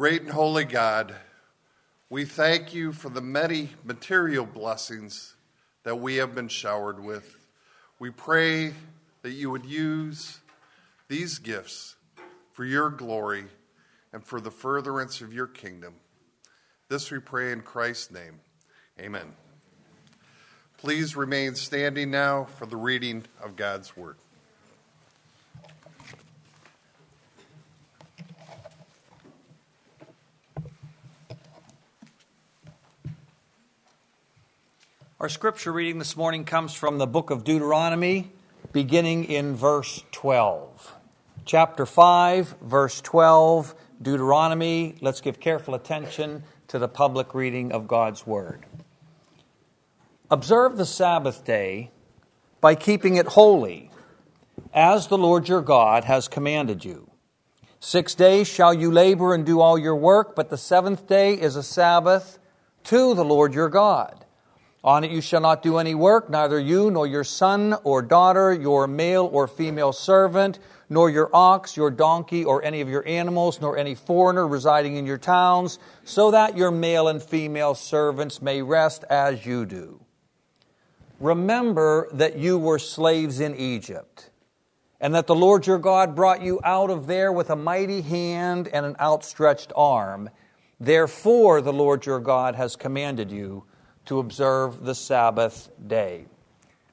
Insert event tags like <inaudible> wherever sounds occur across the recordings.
Great and holy God, we thank you for the many material blessings that we have been showered with. We pray that you would use these gifts for your glory and for the furtherance of your kingdom. This we pray in Christ's name. Amen. Please remain standing now for the reading of God's word. Our scripture reading this morning comes from the book of Deuteronomy, beginning in verse 12. Chapter 5, verse 12, Deuteronomy. Let's give careful attention to the public reading of God's Word. Observe the Sabbath day by keeping it holy, as the Lord your God has commanded you. Six days shall you labor and do all your work, but the seventh day is a Sabbath to the Lord your God. On it you shall not do any work, neither you nor your son or daughter, your male or female servant, nor your ox, your donkey, or any of your animals, nor any foreigner residing in your towns, so that your male and female servants may rest as you do. Remember that you were slaves in Egypt, and that the Lord your God brought you out of there with a mighty hand and an outstretched arm. Therefore, the Lord your God has commanded you to observe the Sabbath day.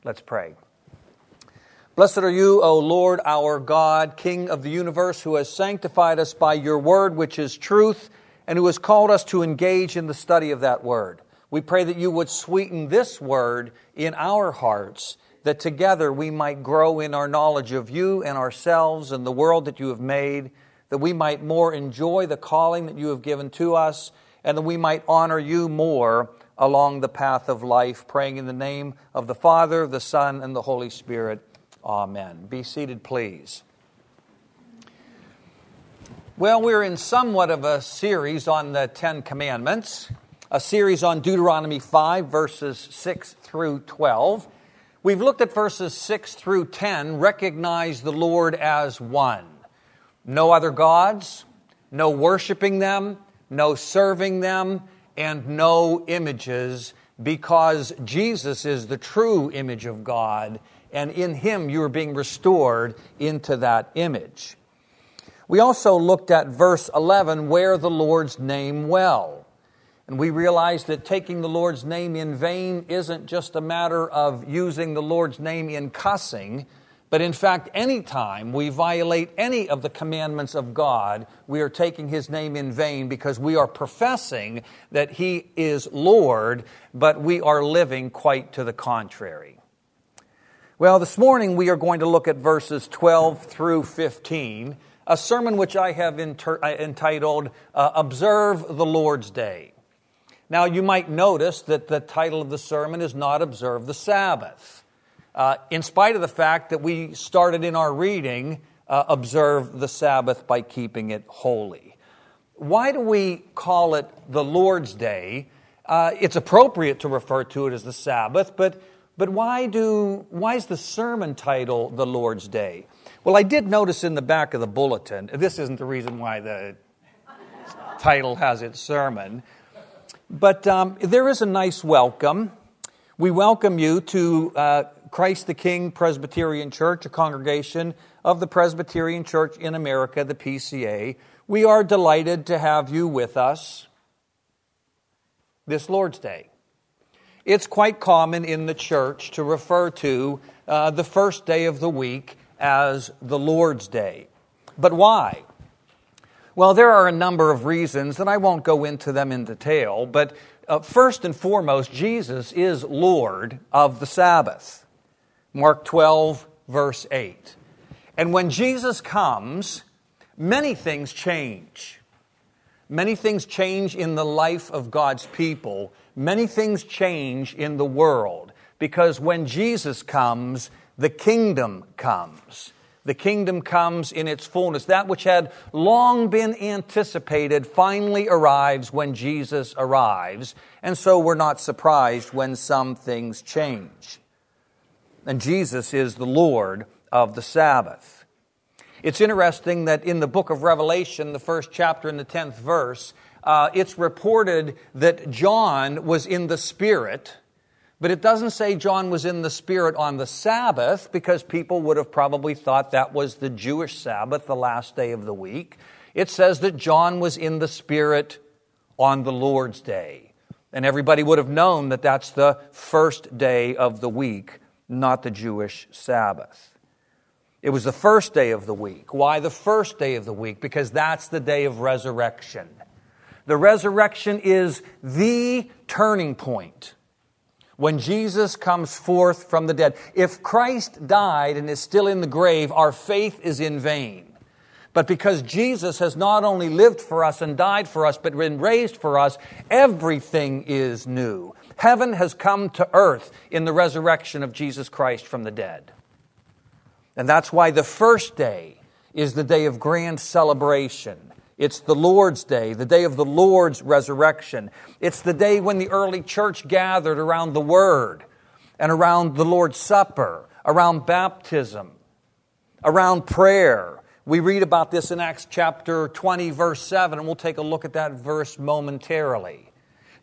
Let's pray. Blessed are you, O Lord our God, King of the universe, who has sanctified us by your word, which is truth, and who has called us to engage in the study of that word. We pray that you would sweeten this word in our hearts, that together we might grow in our knowledge of you and ourselves and the world that you have made, that we might more enjoy the calling that you have given to us, and that we might honor you more along the path of life, praying in the name of the Father, the Son, and the Holy Spirit. Amen. Be seated, please. Well, we're in somewhat of a series on the Ten Commandments, a series on Deuteronomy 5, verses 6 through 12. We've looked at verses 6 through 10, recognize the Lord as one. No other gods, no worshiping them, no serving them, and no images because Jesus is the true image of God, and in Him you are being restored into that image. We also looked at verse 11, wear the Lord's name well. And we realized that taking the Lord's name in vain isn't just a matter of using the Lord's name in cussing, but in fact, anytime we violate any of the commandments of God, we are taking His name in vain because we are professing that He is Lord, but we are living quite to the contrary. Well, this morning we are going to look at verses 12 through 15, a sermon which I have inter- uh, entitled uh, Observe the Lord's Day. Now, you might notice that the title of the sermon is not Observe the Sabbath uh, in spite of the fact that we started in our reading, uh, observe the Sabbath by keeping it holy. Why do we call it the Lord's Day? Uh, it's appropriate to refer to it as the Sabbath, but, but why, do, why is the sermon title the Lord's Day? Well, I did notice in the back of the bulletin, this isn't the reason why the title has its sermon, but um, there is a nice welcome. We welcome you to uh, Christ the King Presbyterian Church, a congregation of the Presbyterian Church in America, the PCA. We are delighted to have you with us this Lord's Day. It's quite common in the church to refer to uh, the first day of the week as the Lord's Day. But why? Well, there are a number of reasons, and I won't go into them in detail, but uh, first and foremost, Jesus is Lord of the Sabbath. Mark 12, verse 8. And when Jesus comes, many things change. Many things change in the life of God's people. Many things change in the world. Because when Jesus comes, the kingdom comes. The kingdom comes in its fullness. That which had long been anticipated finally arrives when Jesus arrives. And so we're not surprised when some things change and Jesus is the Lord of the Sabbath. It's interesting that in the book of Revelation, the first chapter and the 10th verse, uh, it's reported that John was in the Spirit, but it doesn't say John was in the Spirit on the Sabbath because people would have probably thought that was the Jewish Sabbath, the last day of the week. It says that John was in the Spirit on the Lord's Day. And everybody would have known that that's the first day of the week, not the Jewish Sabbath. It was the first day of the week. Why the first day of the week? Because that's the day of resurrection. The resurrection is the turning point when Jesus comes forth from the dead. If Christ died and is still in the grave, our faith is in vain. But because Jesus has not only lived for us and died for us, but been raised for us, everything is new. Heaven has come to earth in the resurrection of Jesus Christ from the dead. And that's why the first day is the day of grand celebration. It's the Lord's Day, the day of the Lord's resurrection. It's the day when the early church gathered around the Word and around the Lord's Supper, around baptism, around prayer. We read about this in Acts chapter 20, verse 7, and we'll take a look at that verse momentarily.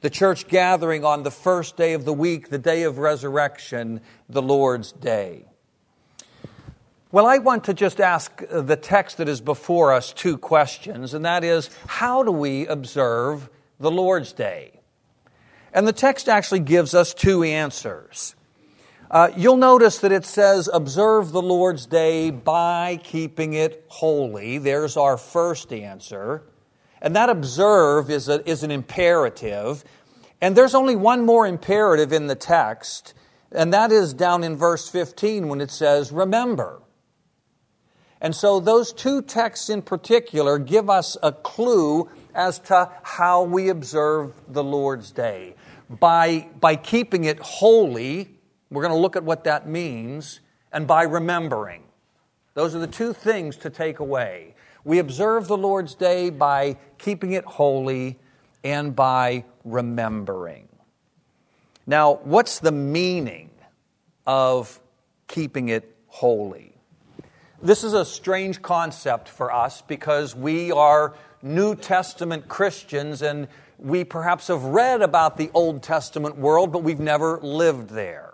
The church gathering on the first day of the week, the day of resurrection, the Lord's Day. Well, I want to just ask uh, the text that is before us two questions, and that is how do we observe the Lord's Day? And the text actually gives us two answers. Uh, you'll notice that it says, observe the Lord's Day by keeping it holy. There's our first answer. And that observe is, a, is an imperative. And there's only one more imperative in the text, and that is down in verse 15 when it says, remember. And so those two texts in particular give us a clue as to how we observe the Lord's Day. By, by keeping it holy, we're going to look at what that means, and by remembering. Those are the two things to take away. We observe the Lord's Day by keeping it holy and by remembering. Now, what's the meaning of keeping it holy? This is a strange concept for us because we are New Testament Christians and we perhaps have read about the Old Testament world, but we've never lived there.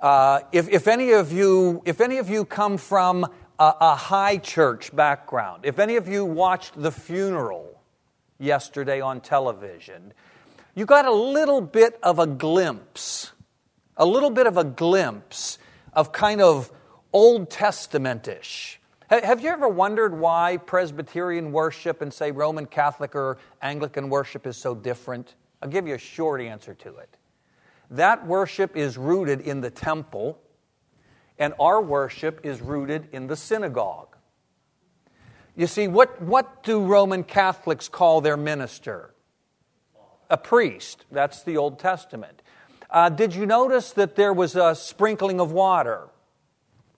Uh, if, if, any of you, if any of you come from a, a high church background, if any of you watched the funeral yesterday on television, you got a little bit of a glimpse, a little bit of a glimpse of kind of Old Testamentish. Have you ever wondered why Presbyterian worship and, say, Roman Catholic or Anglican worship is so different? I'll give you a short answer to it. That worship is rooted in the temple, and our worship is rooted in the synagogue. You see, what, what do Roman Catholics call their minister? A priest. That's the Old Testament. Uh, did you notice that there was a sprinkling of water?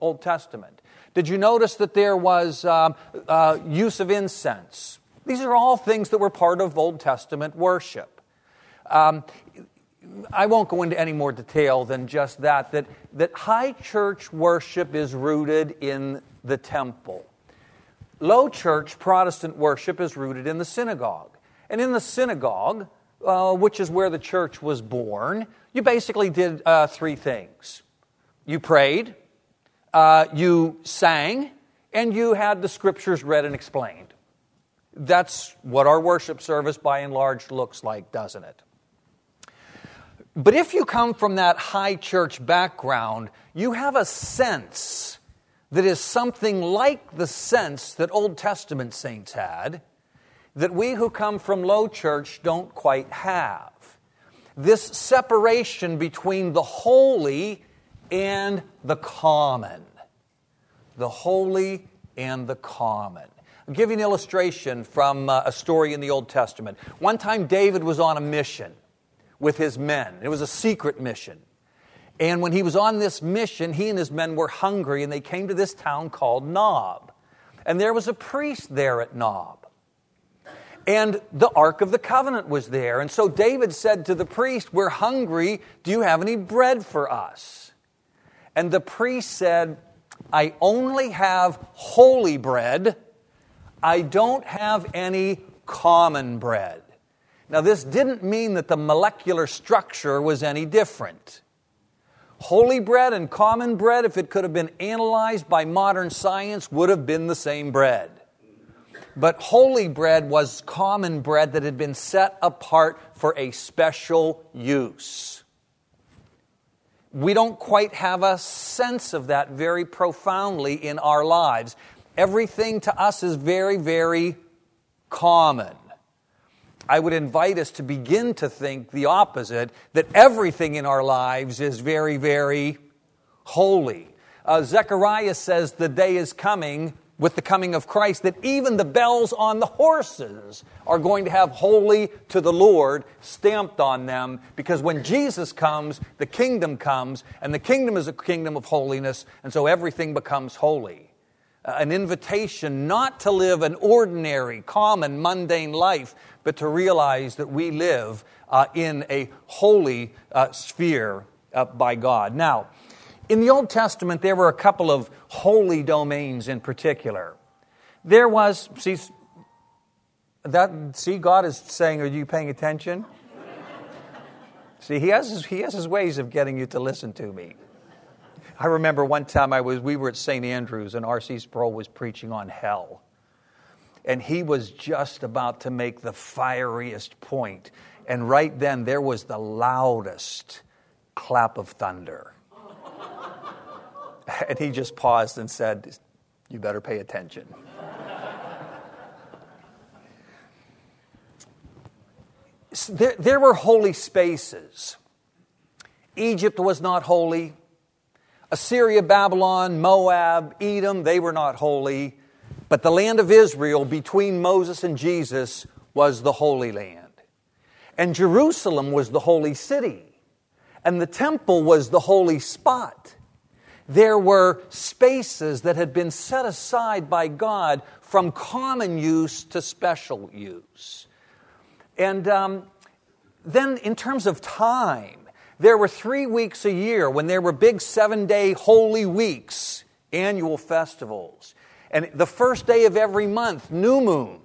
Old Testament. Did you notice that there was um, uh, use of incense? These are all things that were part of Old Testament worship. Um, I won't go into any more detail than just that, that, that high church worship is rooted in the temple. Low church Protestant worship is rooted in the synagogue. And in the synagogue, uh, which is where the church was born, you basically did uh, three things. You prayed, uh, you sang, and you had the scriptures read and explained. That's what our worship service by and large looks like, doesn't it? But if you come from that high church background, you have a sense that is something like the sense that Old Testament saints had, that we who come from low church don't quite have. This separation between the holy and the common. The holy and the common. I'll give you an illustration from uh, a story in the Old Testament. One time, David was on a mission with his men, it was a secret mission. And when he was on this mission, he and his men were hungry, and they came to this town called Nob. And there was a priest there at Nob. And the Ark of the Covenant was there. And so David said to the priest, We're hungry. Do you have any bread for us? And the priest said, I only have holy bread. I don't have any common bread. Now, this didn't mean that the molecular structure was any different. Holy bread and common bread, if it could have been analyzed by modern science, would have been the same bread. But holy bread was common bread that had been set apart for a special use. We don't quite have a sense of that very profoundly in our lives. Everything to us is very, very common. I would invite us to begin to think the opposite that everything in our lives is very, very holy. Uh, Zechariah says the day is coming with the coming of Christ that even the bells on the horses are going to have holy to the Lord stamped on them because when Jesus comes, the kingdom comes, and the kingdom is a kingdom of holiness, and so everything becomes holy. Uh, an invitation not to live an ordinary, common, mundane life, but to realize that we live uh, in a holy uh, sphere uh, by God. Now, in the Old Testament, there were a couple of holy domains in particular. There was, see, that, see, God is saying, Are you paying attention? <laughs> see, he has, his, he has his ways of getting you to listen to me. I remember one time I was, we were at St. Andrews and R.C. Sproul was preaching on hell and he was just about to make the fieriest point. And right then, there was the loudest clap of thunder. <laughs> and he just paused and said, You better pay attention. there, there were holy spaces. Egypt was not holy. Assyria, Babylon, Moab, Edom, they were not holy. But the land of Israel between Moses and Jesus was the Holy Land. And Jerusalem was the holy city. And the temple was the holy spot. There were spaces that had been set aside by God from common use to special use. And um, then, in terms of time, there were three weeks a year when there were big seven day holy weeks, annual festivals. And the first day of every month, new moon,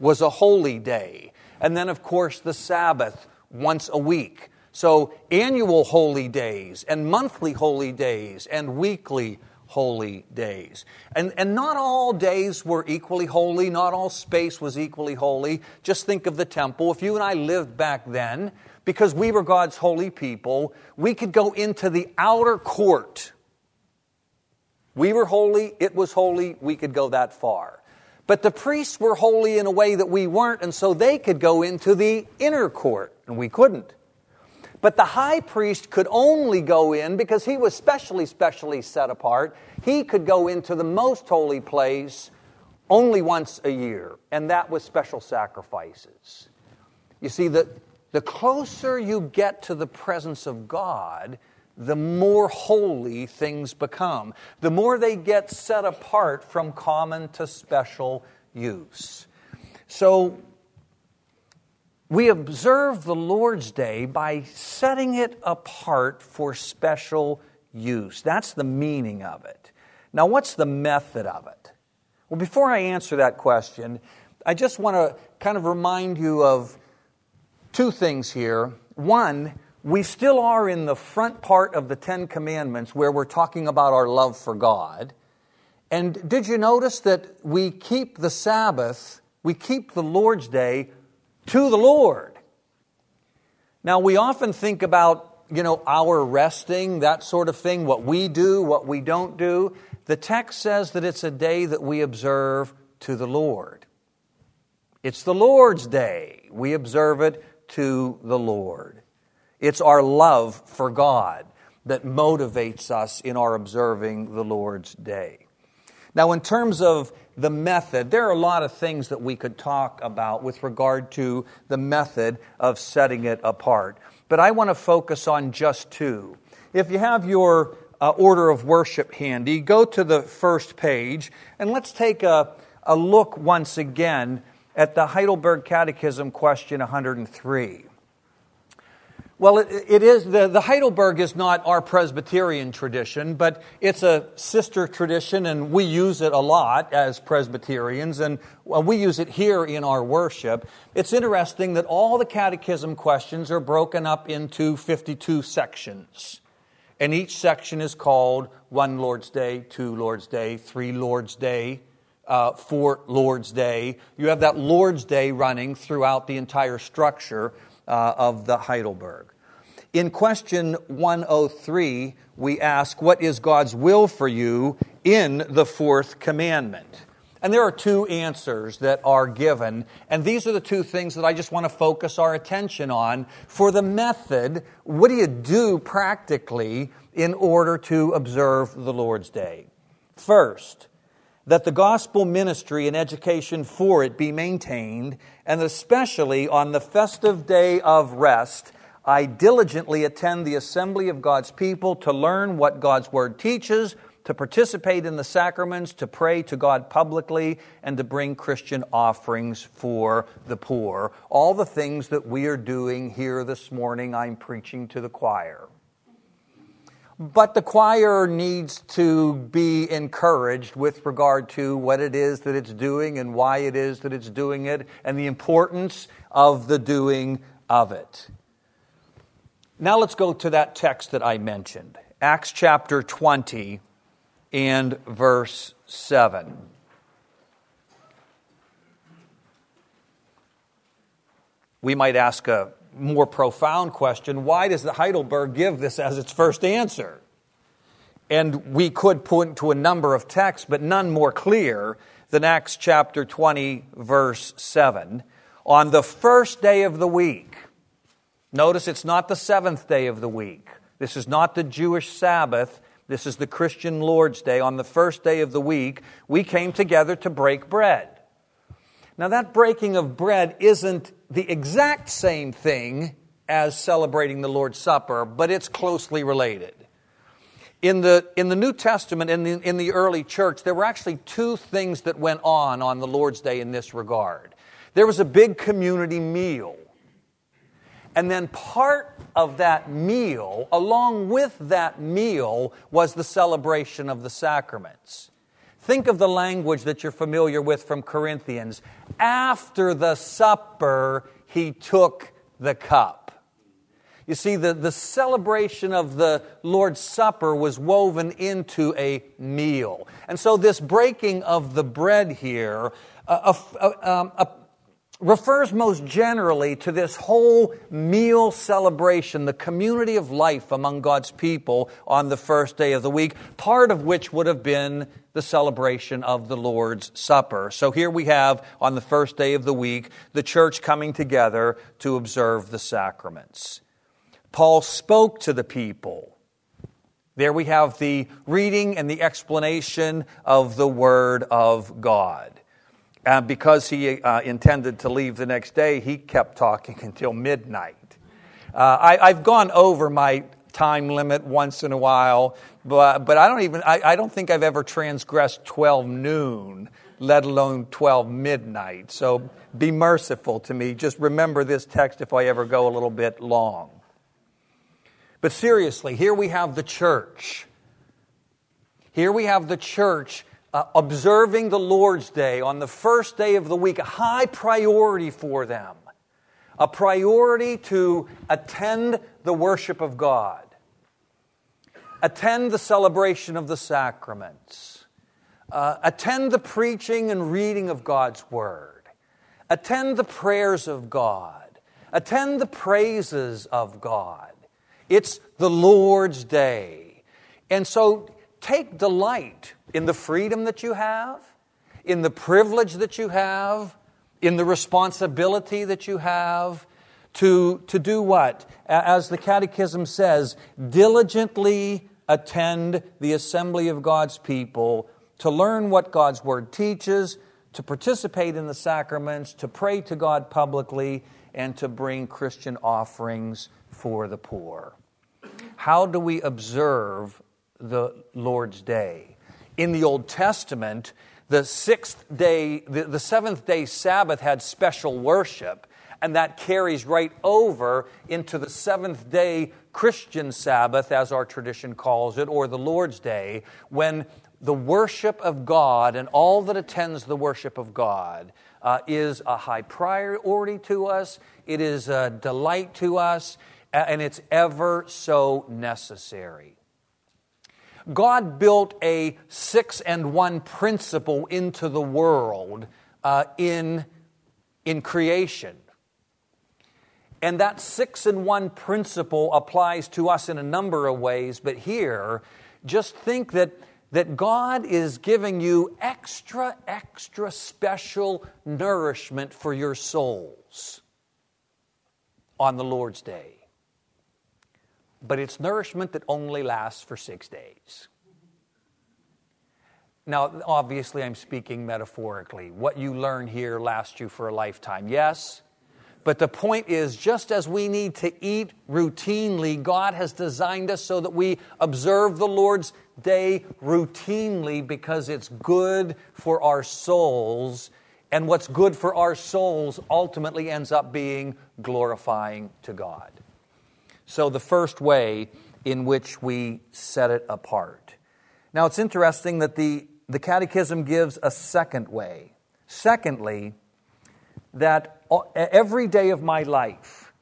was a holy day. And then, of course, the Sabbath once a week. So, annual holy days, and monthly holy days, and weekly holy days. And, and not all days were equally holy, not all space was equally holy. Just think of the temple. If you and I lived back then, because we were God's holy people, we could go into the outer court we were holy, it was holy, we could go that far. But the priests were holy in a way that we weren't, and so they could go into the inner court, and we couldn't. But the high priest could only go in because he was specially, specially set apart. He could go into the most holy place only once a year, and that was special sacrifices. You see, the, the closer you get to the presence of God, the more holy things become, the more they get set apart from common to special use. So, we observe the Lord's Day by setting it apart for special use. That's the meaning of it. Now, what's the method of it? Well, before I answer that question, I just want to kind of remind you of two things here. One, we still are in the front part of the Ten Commandments where we're talking about our love for God. And did you notice that we keep the Sabbath, we keep the Lord's Day to the Lord? Now, we often think about, you know, our resting, that sort of thing, what we do, what we don't do. The text says that it's a day that we observe to the Lord. It's the Lord's day. We observe it to the Lord. It's our love for God that motivates us in our observing the Lord's day. Now, in terms of the method, there are a lot of things that we could talk about with regard to the method of setting it apart. But I want to focus on just two. If you have your uh, order of worship handy, go to the first page and let's take a, a look once again at the Heidelberg Catechism, question 103. Well, it, it is, the, the Heidelberg is not our Presbyterian tradition, but it's a sister tradition, and we use it a lot as Presbyterians, and we use it here in our worship. It's interesting that all the catechism questions are broken up into 52 sections. And each section is called one Lord's Day, two Lord's Day, three Lord's Day, uh, four Lord's Day. You have that Lord's Day running throughout the entire structure uh, of the Heidelberg. In question 103, we ask, What is God's will for you in the fourth commandment? And there are two answers that are given, and these are the two things that I just want to focus our attention on. For the method, what do you do practically in order to observe the Lord's Day? First, that the gospel ministry and education for it be maintained, and especially on the festive day of rest, I diligently attend the assembly of God's people to learn what God's word teaches, to participate in the sacraments, to pray to God publicly, and to bring Christian offerings for the poor. All the things that we are doing here this morning, I'm preaching to the choir. But the choir needs to be encouraged with regard to what it is that it's doing and why it is that it's doing it and the importance of the doing of it. Now let's go to that text that I mentioned Acts chapter 20 and verse 7. We might ask a more profound question why does the Heidelberg give this as its first answer? And we could point to a number of texts, but none more clear than Acts chapter 20, verse 7. On the first day of the week, notice it's not the seventh day of the week. This is not the Jewish Sabbath. This is the Christian Lord's Day. On the first day of the week, we came together to break bread. Now, that breaking of bread isn't the exact same thing as celebrating the Lord's Supper, but it's closely related. In the, in the New Testament, in the, in the early church, there were actually two things that went on on the Lord's Day in this regard. There was a big community meal. And then part of that meal, along with that meal, was the celebration of the sacraments. Think of the language that you're familiar with from Corinthians. After the supper, he took the cup. You see, the, the celebration of the Lord's Supper was woven into a meal. And so, this breaking of the bread here uh, uh, um, uh, refers most generally to this whole meal celebration, the community of life among God's people on the first day of the week, part of which would have been the celebration of the Lord's Supper. So here we have, on the first day of the week, the church coming together to observe the sacraments. Paul spoke to the people. There we have the reading and the explanation of the Word of God. And because he uh, intended to leave the next day, he kept talking <laughs> until midnight. Uh, I, have gone over my time limit once in a while, but, but I don't even, I, I don't think I've ever transgressed 12 noon, let alone 12 midnight. So be merciful to me. Just remember this text if I ever go a little bit long. But seriously, here we have the church. Here we have the church uh, observing the Lord's Day on the first day of the week, a high priority for them, a priority to attend the worship of God, attend the celebration of the sacraments, uh, attend the preaching and reading of God's Word, attend the prayers of God, attend the praises of God. It's the Lord's day. And so take delight in the freedom that you have, in the privilege that you have, in the responsibility that you have to, to do what? As the Catechism says, diligently attend the assembly of God's people to learn what God's Word teaches, to participate in the sacraments, to pray to God publicly, and to bring Christian offerings for the poor. How do we observe the Lord's Day? In the Old Testament, the sixth day, the, the seventh day Sabbath had special worship, And that carries right over into the seventh day Christian Sabbath, as our tradition calls it, or the Lord's Day, when the worship of God and all that attends the worship of God uh, is a high priority to us, it is a delight to us, and it's ever so necessary. God built a six and one principle into the world uh, in, in creation. And that six and one principle applies to us in a number of ways, but here, just think that, that God is giving you extra, extra special nourishment for your souls on the Lord's Day. But it's nourishment that only lasts for six days. Now, obviously, I'm speaking metaphorically. What you learn here lasts you for a lifetime. Yes, but the point is, just as we need to eat routinely, God has designed us so that we observe the Lord's day routinely because it's good for our souls. And what's good for our souls ultimately ends up being glorifying to God. So, the first way in which we set it apart. Now, it's interesting that the, the Catechism gives a second way. Secondly, that every day of my life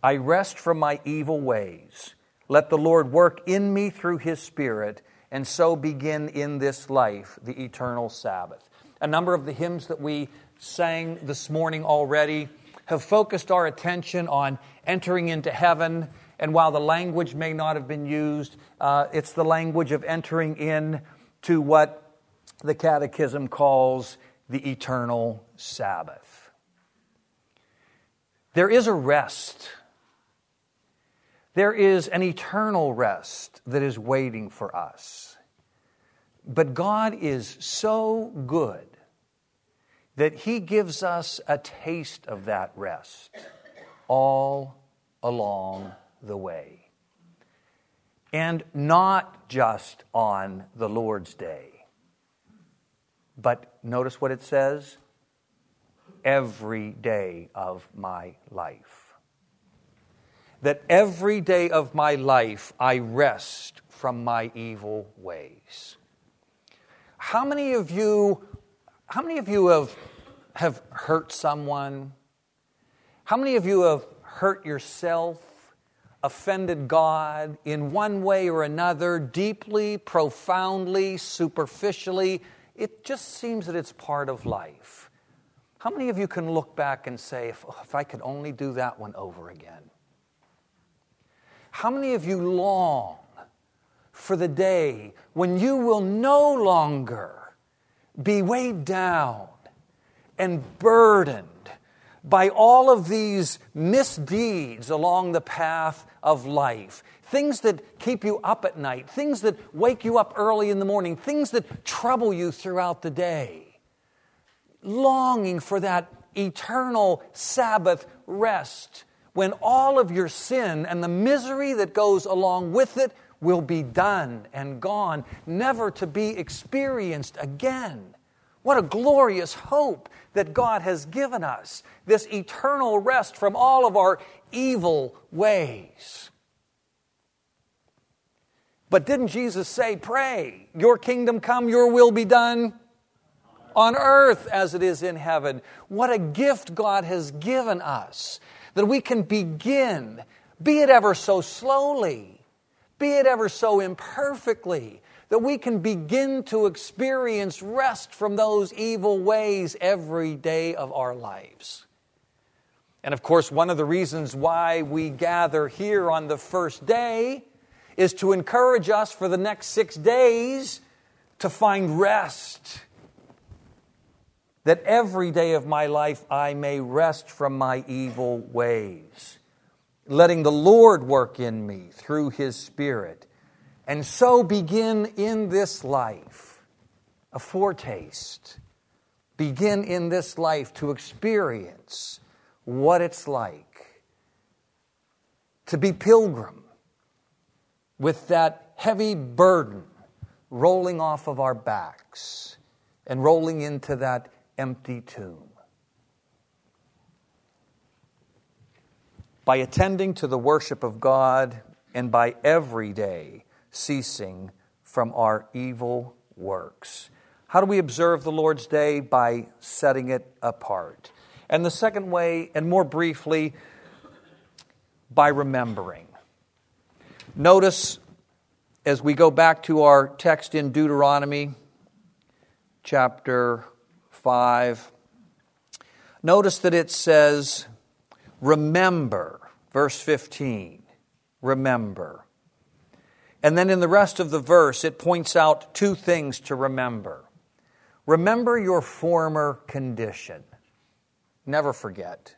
I rest from my evil ways. Let the Lord work in me through His Spirit, and so begin in this life the eternal Sabbath. A number of the hymns that we sang this morning already have focused our attention on entering into heaven. And while the language may not have been used, uh, it's the language of entering in to what the Catechism calls the eternal Sabbath. There is a rest. There is an eternal rest that is waiting for us. But God is so good that He gives us a taste of that rest all along the way. And not just on the Lord's day. But notice what it says every day of my life. That every day of my life I rest from my evil ways. How many of you, how many of you have, have hurt someone? How many of you have hurt yourself, offended God in one way or another, deeply, profoundly, superficially? It just seems that it's part of life. How many of you can look back and say, if, oh, if I could only do that one over again? How many of you long for the day when you will no longer be weighed down and burdened by all of these misdeeds along the path of life? Things that keep you up at night, things that wake you up early in the morning, things that trouble you throughout the day longing for that eternal Sabbath rest when all of your sin and the misery that goes along with it will be done and gone, never to be experienced again. What a glorious hope that God has given us this eternal rest from all of our evil ways. But didn't Jesus say, Pray, your kingdom come, your will be done? on earth as it is in heaven. What a gift God has given us that we can begin, be it ever so slowly, be it ever so imperfectly, that we can begin to experience rest from those evil ways every day of our lives. And of course, one of the reasons why we gather here on the first day is to encourage us for the next six days to find rest that every day of my life I may rest from my evil ways, letting the Lord work in me through His Spirit, and so begin in this life a foretaste, begin in this life to experience what it's like to be pilgrim with that heavy burden rolling off of our backs and rolling into that empty tomb. By attending to the worship of God and by every day ceasing from our evil works. How do we observe the Lord's Day? By setting it apart. And the second way, and more briefly, by remembering. Notice as we go back to our text in Deuteronomy chapter 5, notice that it says, Remember, verse 15, remember. And then in the rest of the verse, it points out two things to remember. Remember your former condition. Never forget.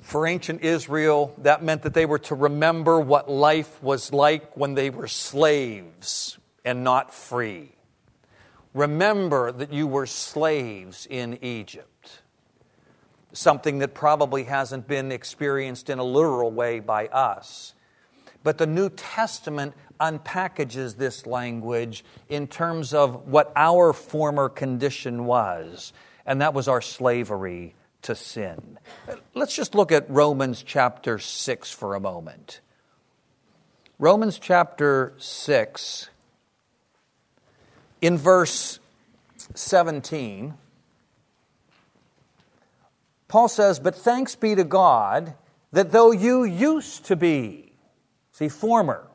For ancient Israel, that meant that they were to remember what life was like when they were slaves and not free. Remember that you were slaves in Egypt. Something that probably hasn't been experienced in a literal way by us. But the New Testament unpackages this language in terms of what our former condition was, and that was our slavery to sin. Let's just look at Romans chapter 6 for a moment. Romans chapter 6, in verse 17, Paul says, But thanks be to God that though you used to be, see, former,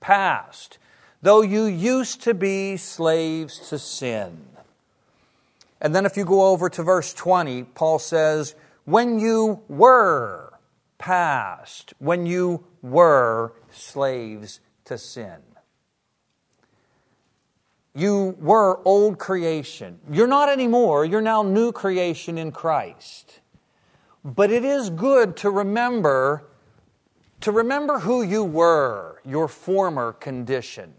past, though you used to be slaves to sin, and then if you go over to verse 20, Paul says, When you were past, when you were slaves to sin. You were old creation. You're not anymore. You're now new creation in Christ. But it is good to remember to remember who you were, your former condition.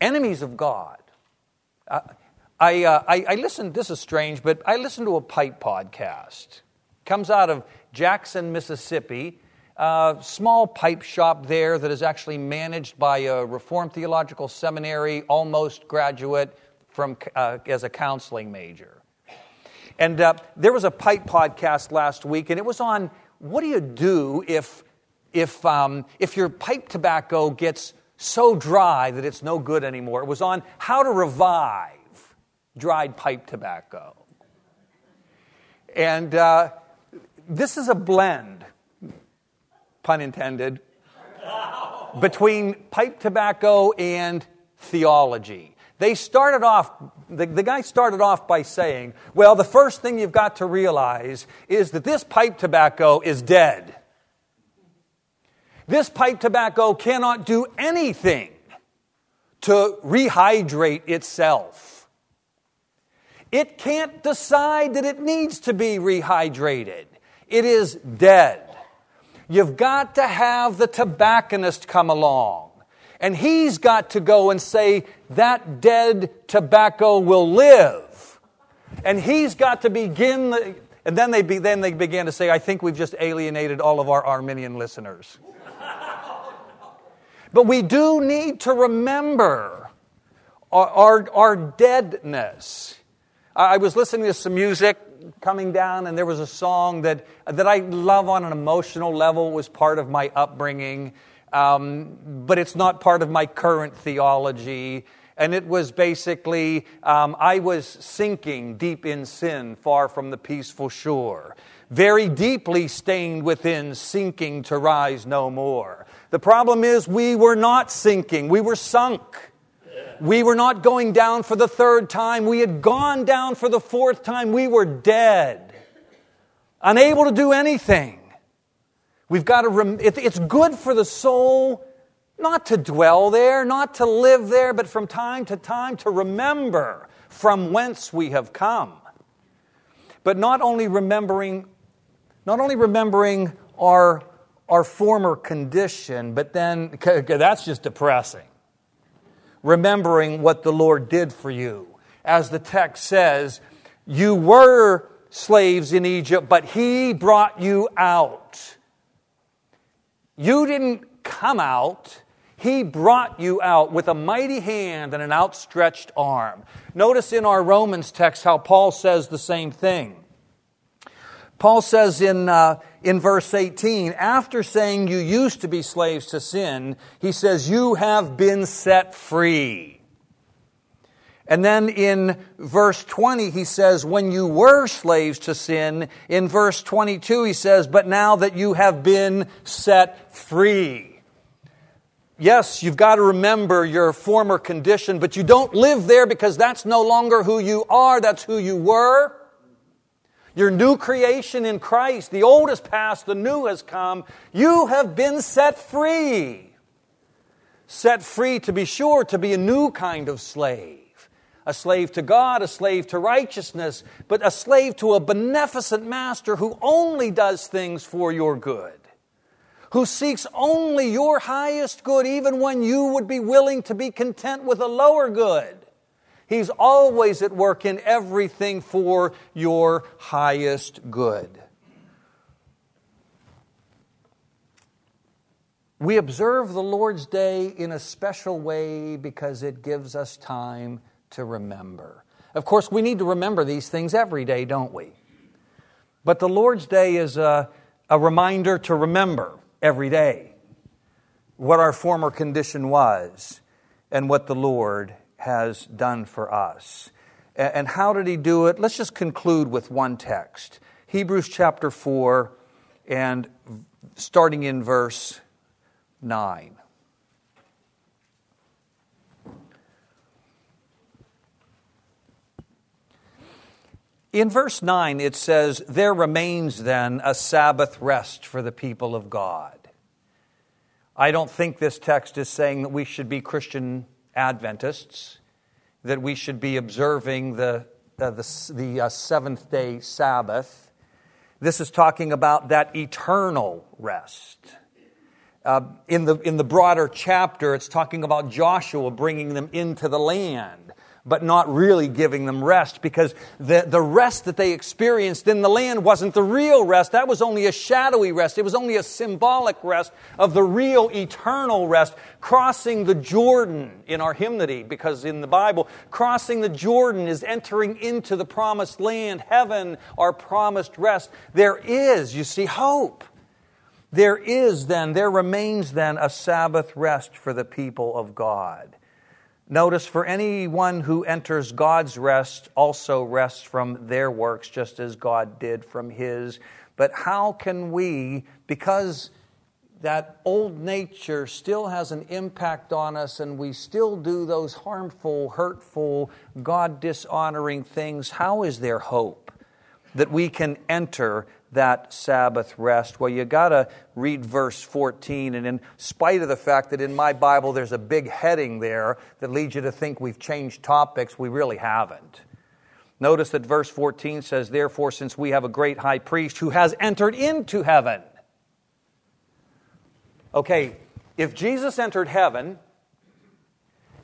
Enemies of God uh, I, uh, I, I listened, this is strange, but I listened to a pipe podcast. Comes out of Jackson, Mississippi. A small pipe shop there that is actually managed by a Reformed Theological Seminary almost graduate from, uh, as a counseling major. And uh, there was a pipe podcast last week, and it was on what do you do if, if, um, if your pipe tobacco gets so dry that it's no good anymore. It was on how to revive dried pipe tobacco. And uh, this is a blend, pun intended, between pipe tobacco and theology. They started off, the, the guy started off by saying, well, the first thing you've got to realize is that this pipe tobacco is dead. This pipe tobacco cannot do anything to rehydrate itself. It can't decide that it needs to be rehydrated. It is dead. You've got to have the tobacconist come along. And he's got to go and say, that dead tobacco will live. And he's got to begin, the, and then they, be, then they began to say, I think we've just alienated all of our Arminian listeners. But we do need to remember our, our, our deadness. I was listening to some music coming down, and there was a song that, that I love on an emotional level, it was part of my upbringing, um, but it's not part of my current theology. And it was basically, um, I was sinking deep in sin, far from the peaceful shore, very deeply stained within, sinking to rise no more. The problem is, we were not sinking, we were sunk. We were not going down for the third time. We had gone down for the fourth time. We were dead, unable to do anything. We've got to, rem- it's good for the soul not to dwell there, not to live there, but from time to time to remember from whence we have come. But not only remembering, not only remembering our our former condition, but then that's just depressing. Remembering what the Lord did for you. As the text says, you were slaves in Egypt, but He brought you out. You didn't come out. He brought you out with a mighty hand and an outstretched arm. Notice in our Romans text how Paul says the same thing. Paul says in, uh, in verse 18, after saying you used to be slaves to sin, he says, You have been set free. And then in verse 20, he says, When you were slaves to sin. In verse 22, he says, But now that you have been set free. Yes, you've got to remember your former condition, but you don't live there because that's no longer who you are, that's who you were. Your new creation in Christ, the old has passed, the new has come. You have been set free. Set free, to be sure, to be a new kind of slave. A slave to God, a slave to righteousness, but a slave to a beneficent master who only does things for your good. Who seeks only your highest good, even when you would be willing to be content with a lower good. He's always at work in everything for your highest good. We observe the Lord's Day in a special way because it gives us time to remember. Of course, we need to remember these things every day, don't we? But the Lord's Day is a, a reminder to remember every day what our former condition was and what the Lord has done for us. And how did he do it? Let's just conclude with one text Hebrews chapter 4, and starting in verse 9. In verse 9, it says, There remains then a Sabbath rest for the people of God. I don't think this text is saying that we should be Christian Adventists that we should be observing the, uh, the, the uh, seventh day Sabbath. This is talking about that eternal rest. Uh, in, the, in the broader chapter, it's talking about Joshua bringing them into the land but not really giving them rest because the, the rest that they experienced in the land wasn't the real rest. That was only a shadowy rest. It was only a symbolic rest of the real eternal rest. Crossing the Jordan in our hymnody, because in the Bible, crossing the Jordan is entering into the promised land, heaven, our promised rest. There is, you see, hope. There is then, there remains then a Sabbath rest for the people of God. Notice, for anyone who enters God's rest also rests from their works, just as God did from his. But how can we, because that old nature still has an impact on us and we still do those harmful, hurtful, God dishonoring things, how is there hope that we can enter that Sabbath rest? Well, you got to read verse 14. And in spite of the fact that in my Bible there's a big heading there that leads you to think we've changed topics, we really haven't. Notice that verse 14 says, Therefore, since we have a great high priest who has entered into heaven. Okay, if Jesus entered heaven,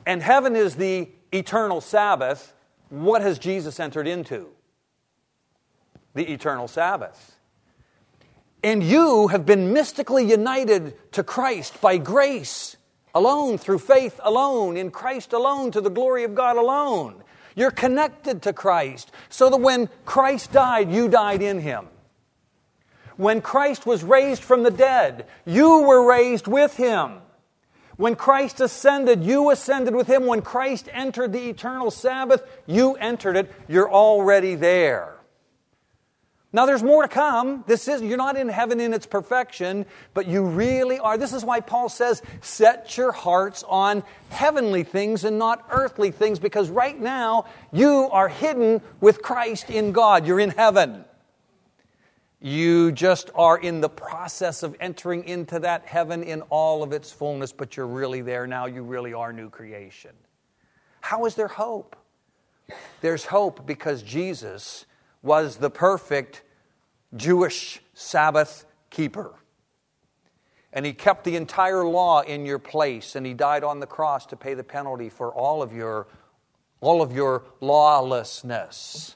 and heaven is the eternal Sabbath, what has Jesus entered into? The eternal Sabbath. And you have been mystically united to Christ by grace alone, through faith alone, in Christ alone, to the glory of God alone. You're connected to Christ so that when Christ died, you died in him. When Christ was raised from the dead, you were raised with him. When Christ ascended, you ascended with him. When Christ entered the eternal Sabbath, you entered it. You're already there. Now there's more to come. This is you're not in heaven in its perfection, but you really are. This is why Paul says, "Set your hearts on heavenly things and not earthly things because right now you are hidden with Christ in God. You're in heaven. You just are in the process of entering into that heaven in all of its fullness, but you're really there now. You really are new creation. How is there hope? There's hope because Jesus was the perfect Jewish Sabbath keeper. And he kept the entire law in your place, and he died on the cross to pay the penalty for all of your, all of your lawlessness.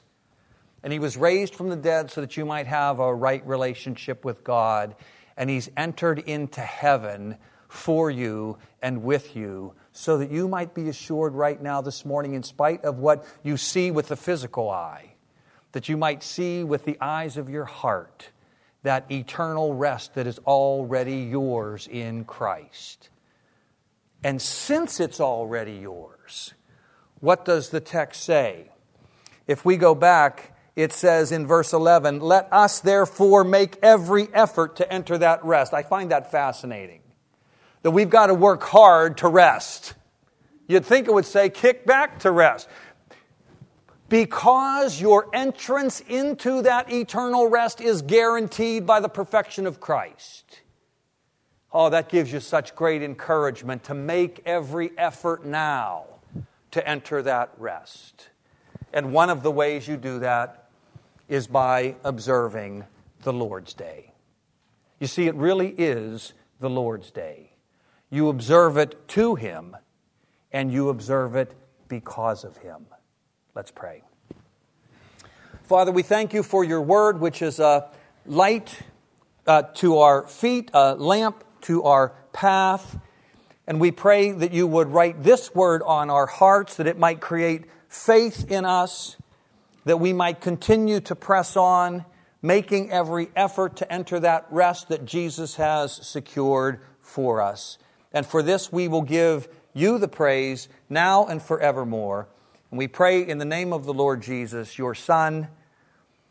And he was raised from the dead so that you might have a right relationship with God. And he's entered into heaven for you and with you so that you might be assured right now this morning, in spite of what you see with the physical eye, that you might see with the eyes of your heart that eternal rest that is already yours in Christ. And since it's already yours, what does the text say? If we go back, it says in verse 11, Let us therefore make every effort to enter that rest. I find that fascinating. That we've got to work hard to rest. You'd think it would say, kick back to rest. Because your entrance into that eternal rest is guaranteed by the perfection of Christ. Oh, that gives you such great encouragement to make every effort now to enter that rest. And one of the ways you do that is by observing the Lord's Day. You see, it really is the Lord's Day. You observe it to Him, and you observe it because of Him. Let's pray. Father, we thank you for your word, which is a light uh, to our feet, a lamp to our path. And we pray that you would write this word on our hearts, that it might create faith in us, that we might continue to press on, making every effort to enter that rest that Jesus has secured for us. And for this we will give you the praise now and forevermore. And we pray in the name of the Lord Jesus, your Son,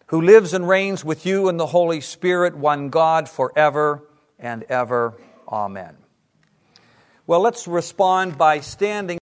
who lives and reigns with you in the Holy Spirit, one God, forever and ever. Amen. Well, let's respond by standing.